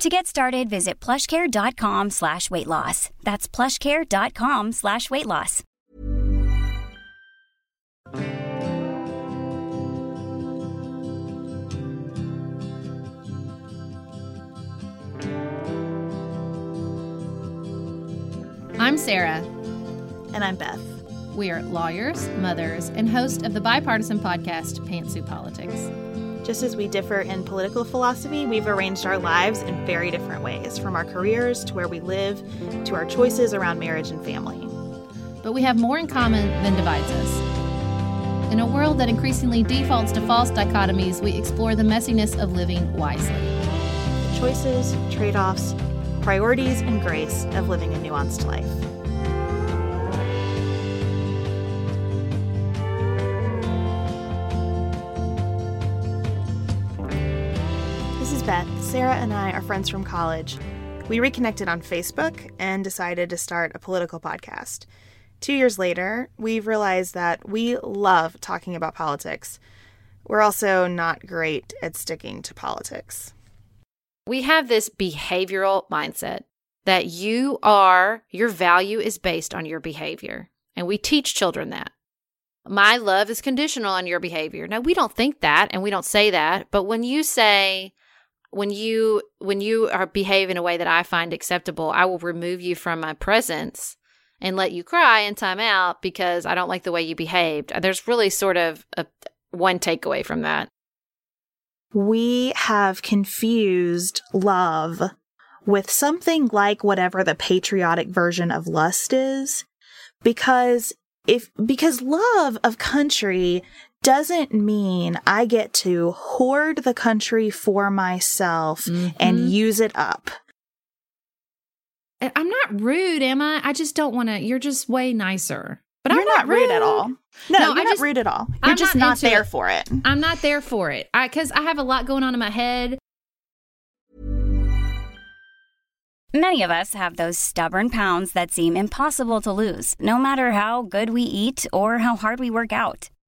To get started, visit plushcare.com slash weight loss. That's plushcare.com slash weight loss. I'm Sarah. And I'm Beth. We are lawyers, mothers, and host of the bipartisan podcast Pantsuit Politics. Just as we differ in political philosophy, we've arranged our lives in very different ways, from our careers to where we live to our choices around marriage and family. But we have more in common than divides us. In a world that increasingly defaults to false dichotomies, we explore the messiness of living wisely. The choices, trade offs, priorities, and grace of living a nuanced life. Sarah and I are friends from college. We reconnected on Facebook and decided to start a political podcast. Two years later, we've realized that we love talking about politics. We're also not great at sticking to politics. We have this behavioral mindset that you are, your value is based on your behavior. And we teach children that. My love is conditional on your behavior. Now, we don't think that and we don't say that, but when you say, when you when you are behave in a way that I find acceptable, I will remove you from my presence and let you cry and time out because I don't like the way you behaved. Uh, there's really sort of a one takeaway from that. We have confused love with something like whatever the patriotic version of lust is because if because love of country doesn't mean I get to hoard the country for myself Mm-hmm. and use it up. I'm not rude, am I? I just don't want to. You're just way nicer. But you're I'm not rude at all. No, No, you're I not just- rude at all. You're I'm just not not, there it. for it. I'm not there for it. I because I have a lot going on in my head. Many of us have those stubborn pounds that seem impossible to lose, no matter how good we eat or how hard we work out.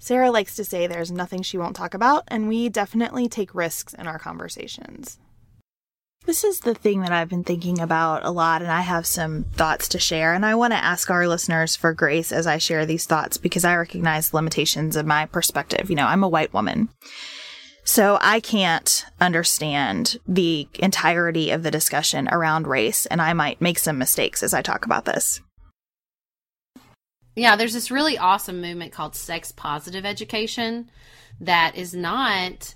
Sarah likes to say there's nothing she won't talk about, and we definitely take risks in our conversations. This is the thing that I've been thinking about a lot, and I have some thoughts to share. And I want to ask our listeners for grace as I share these thoughts because I recognize limitations of my perspective. You know, I'm a white woman. So I can't understand the entirety of the discussion around race, and I might make some mistakes as I talk about this. Yeah, there's this really awesome movement called sex positive education that is not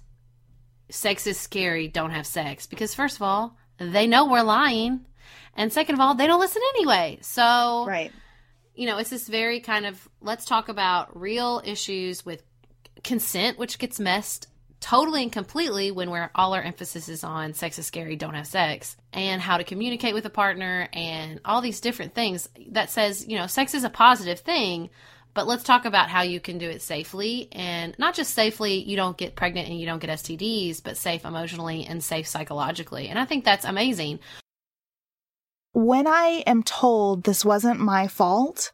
sex is scary, don't have sex. Because, first of all, they know we're lying. And second of all, they don't listen anyway. So, Right. you know, it's this very kind of let's talk about real issues with consent, which gets messed totally and completely when we're all our emphasis is on sex is scary, don't have sex, and how to communicate with a partner and all these different things that says, you know, sex is a positive thing, but let's talk about how you can do it safely and not just safely, you don't get pregnant and you don't get STDs, but safe emotionally and safe psychologically. And I think that's amazing. when I am told this wasn't my fault,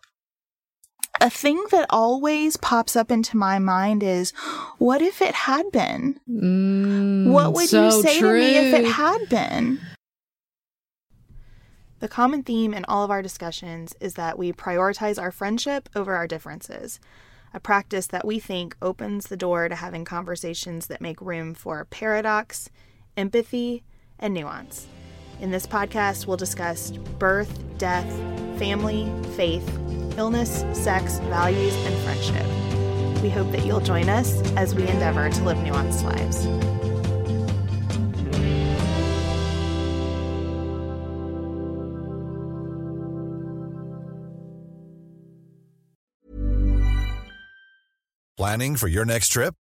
a thing that always pops up into my mind is, what if it had been? Mm, what would you say to me if it had been? The common theme in all of our discussions is that we prioritize our friendship over our differences, a practice that we think opens the door to having conversations that make room for paradox, empathy, and nuance. In this podcast, we'll discuss birth, death, family, faith, illness, sex, values, and friendship. We hope that you'll join us as we endeavor to live nuanced lives. Planning for your next trip?